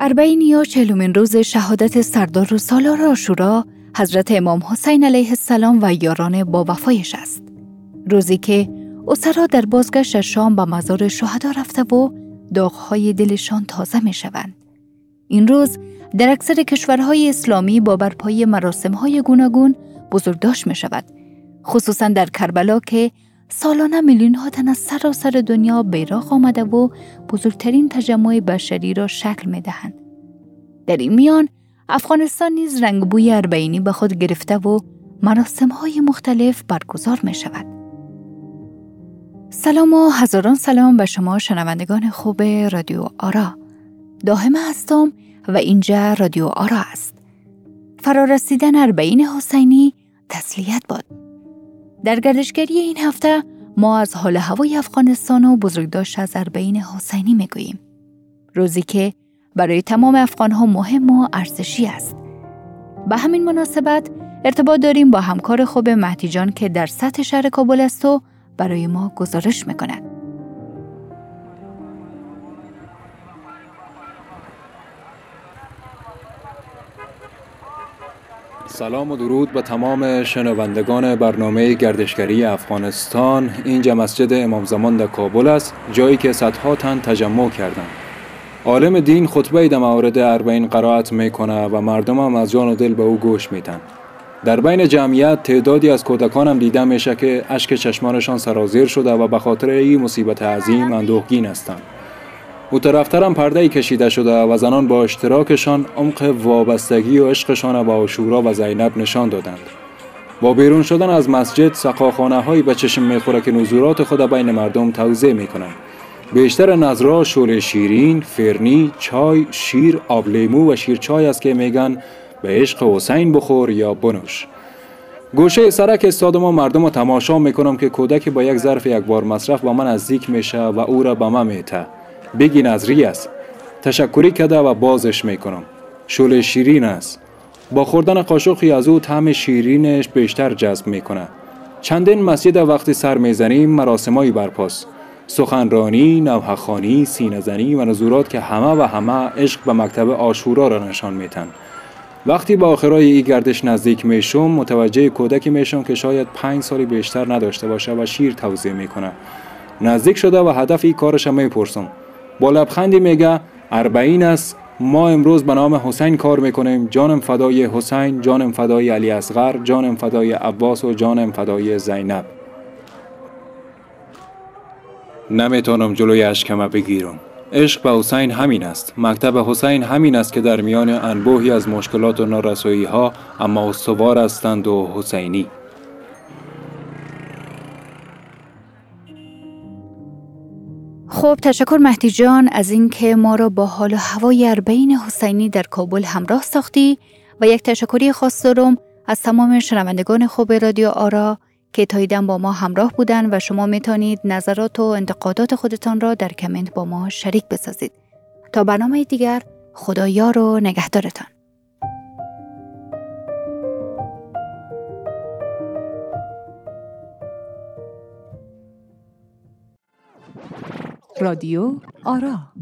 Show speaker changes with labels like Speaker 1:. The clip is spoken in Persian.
Speaker 1: اربعین یا چهلومین روز شهادت سردار و سالار آشورا حضرت امام حسین علیه السلام و یاران با وفایش است. روزی که اسرا در بازگشت شام به مزار شهدا رفته و داغهای دلشان تازه می شوند. این روز در اکثر کشورهای اسلامی با برپای مراسمهای گوناگون بزرگداشت می شود. خصوصا در کربلا که سالانه میلیون ها تن از سراسر دنیا بیراق آمده و بزرگترین تجمع بشری را شکل می دهند. در این میان افغانستان نیز رنگ بوی اربعینی به خود گرفته و مراسم های مختلف برگزار می شود. سلام و هزاران سلام به شما شنوندگان خوب رادیو آرا. داهمه هستم و اینجا رادیو آرا است. فرارسیدن اربعین حسینی تسلیت باد. در گردشگری این هفته ما از حال هوای افغانستان و بزرگداشت از اربعین حسینی می‌گوییم. روزی که برای تمام افغان ها مهم و ارزشی است. به همین مناسبت ارتباط داریم با همکار خوب مهدی که در سطح شهر کابل است و برای ما گزارش می‌کند.
Speaker 2: سلام و درود به تمام شنوندگان برنامه گردشگری افغانستان. اینجا مسجد امام زمان در کابل است جایی که صدها تن تجمع کردند. عالم دین خطبه در مورد اربعین قرائت می‌کنه و مردم هم از جان و دل به او گوش میتن در بین جمعیت تعدادی از کودکان هم دیده میشه که اشک چشمانشان سرازیر شده و به خاطر این مصیبت عظیم اندوهگین هستند. او طرفتر هم پرده کشیده شده و زنان با اشتراکشان عمق وابستگی و عشقشان با آشورا و زینب نشان دادند. با بیرون شدن از مسجد سقاخانه هایی به چشم می‌خوره که نزورات خود بین مردم توضیح می‌کنند. بیشتر نظرها شور شیرین، فرنی، چای، شیر، آب لیمو و شیرچای است که میگن به عشق حسین بخور یا بنوش. گوشه سرک استاد ما مردم رو تماشا می‌کنم که کودک با یک ظرف یک بار مصرف با من نزدیک میشه و او را به من میته بگی نظری است تشکری کده و بازش می‌کنم شول شیرین است با خوردن قاشقی از او طعم شیرینش بیشتر جذب می‌کنه چندین مسجد وقتی سر می‌زنیم مراسمایی برپاست سخنرانی، نوحخانی، سینزنی و نزورات که همه و همه عشق به مکتب آشورا را نشان میتن. وقتی با آخرای ای گردش نزدیک میشم متوجه کودکی میشم که شاید پنج سالی بیشتر نداشته باشه و شیر توضیح می‌کنه. نزدیک شده و هدف ای کارش می‌پرسم. با لبخندی میگه اربعین است. ما امروز به نام حسین کار می‌کنیم. جانم فدای حسین جانم فدای علی اصغر جانم فدای عباس و جانم فدای زینب. نمی‌تونم جلوی اشکمه بگیرم. عشق به حسین همین است. مکتب حسین همین است که در میان انبوهی از مشکلات و نارسایی ها اما استوار هستند و حسینی.
Speaker 1: خب تشکر مهدی جان از اینکه ما را با حال و هوای اربعین حسینی در کابل همراه ساختی و یک تشکری خاص دارم از تمام شنوندگان خوب رادیو آرا که تاییدن با ما همراه بودن و شما می‌تونید نظرات و انتقادات خودتان را در کمنت با ما شریک بسازید. تا برنامه دیگر خدایا و نگهدارتان.
Speaker 3: رادیو آرا.